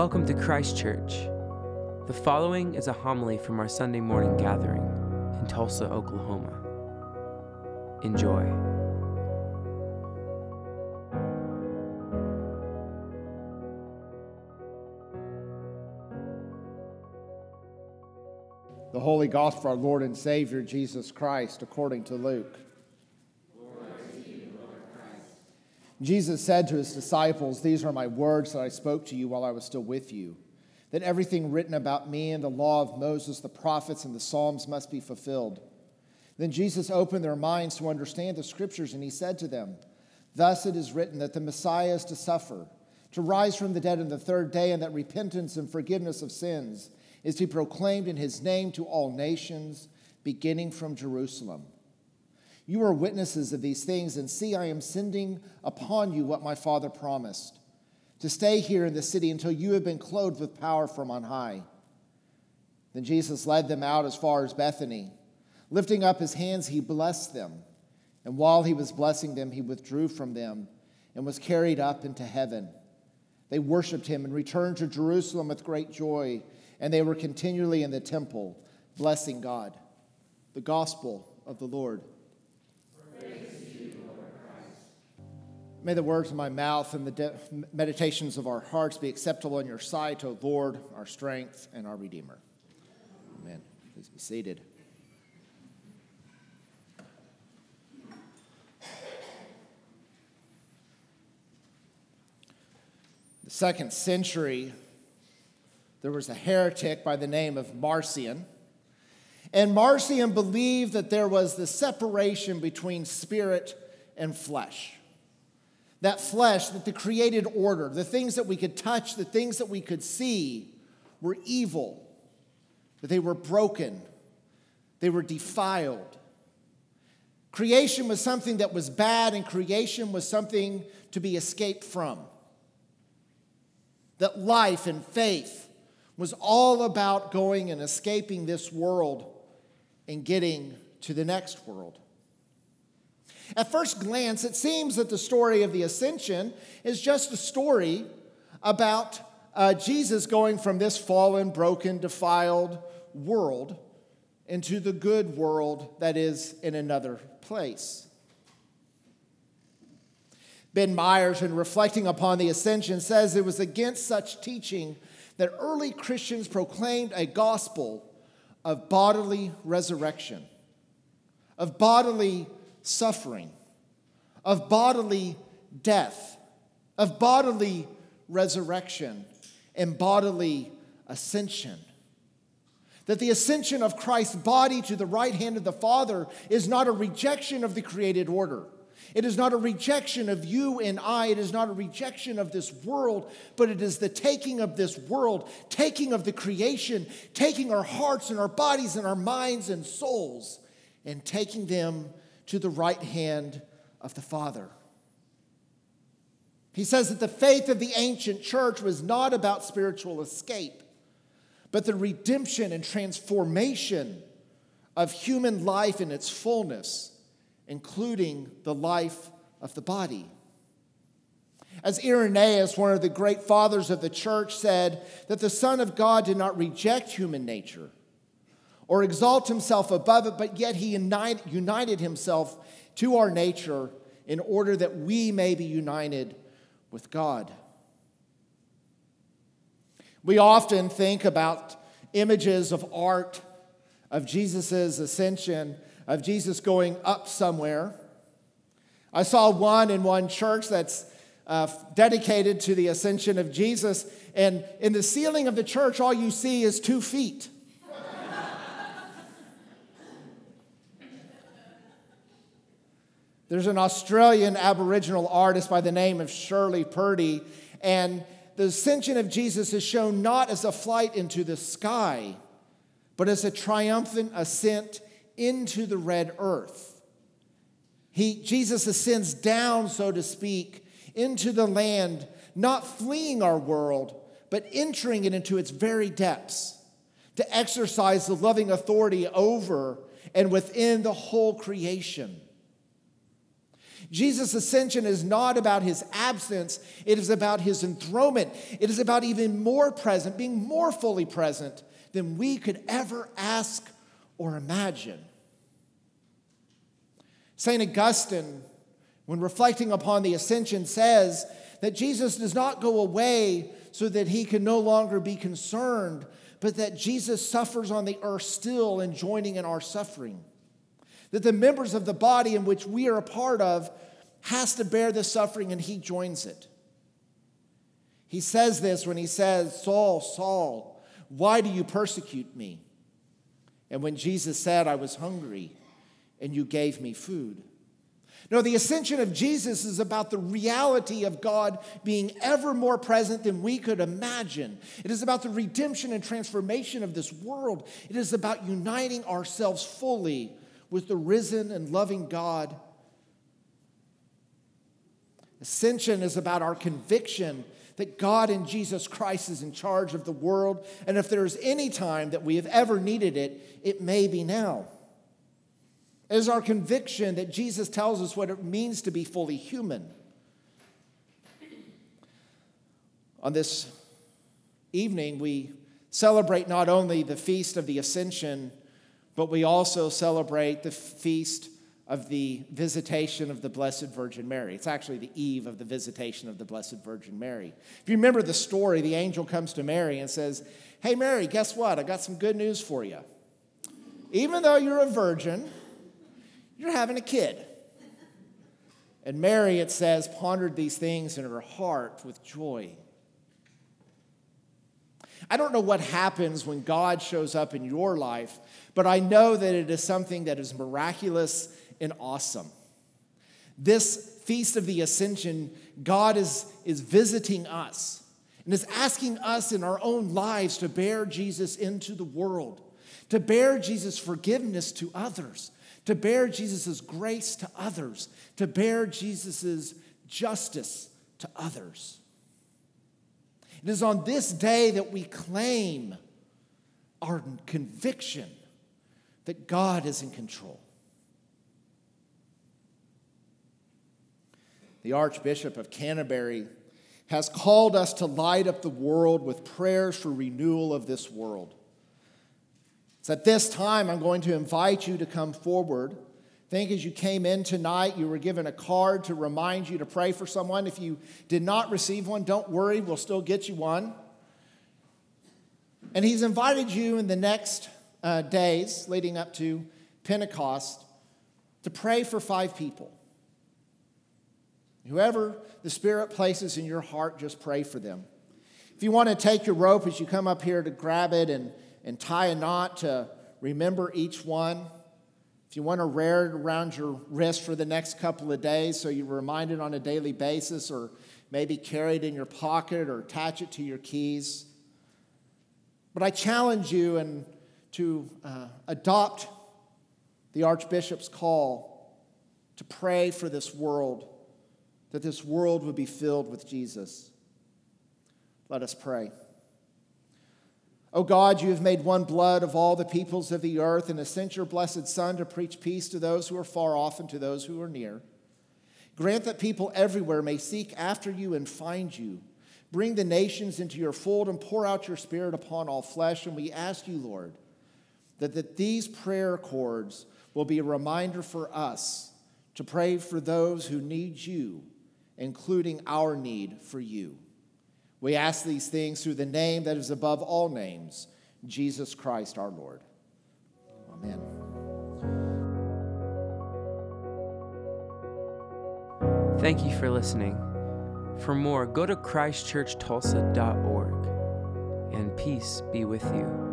Welcome to Christ Church. The following is a homily from our Sunday morning gathering in Tulsa, Oklahoma. Enjoy. The Holy Gospel of our Lord and Savior Jesus Christ according to Luke. Jesus said to his disciples, These are my words that I spoke to you while I was still with you, that everything written about me in the law of Moses, the prophets, and the Psalms must be fulfilled. Then Jesus opened their minds to understand the scriptures, and he said to them, Thus it is written that the Messiah is to suffer, to rise from the dead on the third day, and that repentance and forgiveness of sins is to be proclaimed in his name to all nations, beginning from Jerusalem. You are witnesses of these things, and see, I am sending upon you what my Father promised to stay here in the city until you have been clothed with power from on high. Then Jesus led them out as far as Bethany. Lifting up his hands, he blessed them. And while he was blessing them, he withdrew from them and was carried up into heaven. They worshiped him and returned to Jerusalem with great joy, and they were continually in the temple, blessing God. The gospel of the Lord. May the words of my mouth and the de- meditations of our hearts be acceptable in your sight, O Lord, our strength and our Redeemer. Amen. Please be seated. The second century, there was a heretic by the name of Marcion. And Marcion believed that there was the separation between spirit and flesh that flesh, that the created order, the things that we could touch, the things that we could see, were evil, that they were broken, they were defiled. Creation was something that was bad, and creation was something to be escaped from. That life and faith was all about going and escaping this world and getting to the next world. At first glance, it seems that the story of the ascension is just a story about uh, Jesus going from this fallen, broken, defiled world into the good world that is in another place. Ben Myers, in reflecting upon the ascension, says it was against such teaching that early Christians proclaimed a gospel of bodily resurrection, of bodily suffering, of bodily death, of bodily resurrection, and bodily ascension. That the ascension of Christ's body to the right hand of the Father is not a rejection of the created order. It is not a rejection of you and I. It is not a rejection of this world, but it is the taking of this world, taking of the creation, taking our hearts and our bodies and our minds and souls, and taking them to the right hand of the Father. He says that the faith of the ancient church was not about spiritual escape, but the redemption and transformation of human life in its fullness, including the life of the body. As Irenaeus, one of the great fathers of the church, said, that the Son of God did not reject human nature or exalt himself above it, but yet he united himself to our nature in order that we may be united with God. We often think about images of art of Jesus' ascension, of Jesus going up somewhere. I saw one in one church that's uh, dedicated to the ascension of Jesus, and in the ceiling of the church, all you see is two feet. There's an Australian Aboriginal artist by the name of Shirley Purdy, and the ascension of Jesus is shown not as a flight into the sky, but as a triumphant ascent into the red earth. He, Jesus ascends down, so to speak, into the land, not fleeing our world, but entering it into its very depths to exercise the loving authority over and within the whole creation. Jesus' ascension is not about his absence, it is about his enthronement. It is about even more present, being more fully present than we could ever ask or imagine. St. Augustine, when reflecting upon the ascension, says that Jesus does not go away so that he can no longer be concerned, but that Jesus suffers on the earth still and joining in our suffering. That the members of the body in which we are a part of has to bear the suffering and he joins it. He says this when he says, Saul, Saul, why do you persecute me? And when Jesus said, I was hungry and you gave me food. No, the ascension of Jesus is about the reality of God being ever more present than we could imagine. It is about the redemption and transformation of this world. It is about uniting ourselves fully with the risen and loving God. Ascension is about our conviction that God in Jesus Christ is in charge of the world. And if there is any time that we have ever needed it, it may be now. It is our conviction that Jesus tells us what it means to be fully human. On this evening, we celebrate not only the feast of the Ascension, but we also celebrate the feast of the visitation of the Blessed Virgin Mary. It's actually the eve of the visitation of the Blessed Virgin Mary. If you remember the story, the angel comes to Mary and says, Hey, Mary, guess what? I got some good news for you. Even though you're a virgin, you're having a kid. And Mary, it says, pondered these things in her heart with joy. I don't know what happens when God shows up in your life, but I know that it is something that is miraculous and awesome. This feast of the ascension, God is, is visiting us and is asking us in our own lives to bear Jesus into the world, to bear Jesus' forgiveness to others, to bear Jesus' grace to others, to bear Jesus' justice to others. It is on this day that we claim our conviction that God is in control. The Archbishop of Canterbury has called us to light up the world with prayers for renewal of this world. So at this time, I'm going to invite you to come forward. Think as you came in tonight, you were given a card to remind you to pray for someone. If you did not receive one, don't worry, we'll still get you one. And he's invited you in the next uh, days leading up to Pentecost to pray for five people. Whoever the Spirit places in your heart, just pray for them. If you want to take your rope as you come up here to grab it and and tie a knot to remember each one. If you want to wear it around your wrist for the next couple of days so you're reminded on a daily basis, or maybe carry it in your pocket or attach it to your keys. But I challenge you and to uh, adopt the Archbishop's call to pray for this world, that this world would be filled with Jesus. Let us pray. O God, you have made one blood of all the peoples of the earth and have sent your blessed Son to preach peace to those who are far off and to those who are near. Grant that people everywhere may seek after you and find you. Bring the nations into your fold and pour out your Spirit upon all flesh. And we ask you, Lord, that, that these prayer cords will be a reminder for us to pray for those who need you, including our need for you. We ask these things through the name that is above all names, Jesus Christ our Lord. Amen. Thank you for listening. For more, go to christchurchtulsa.org, and peace be with you.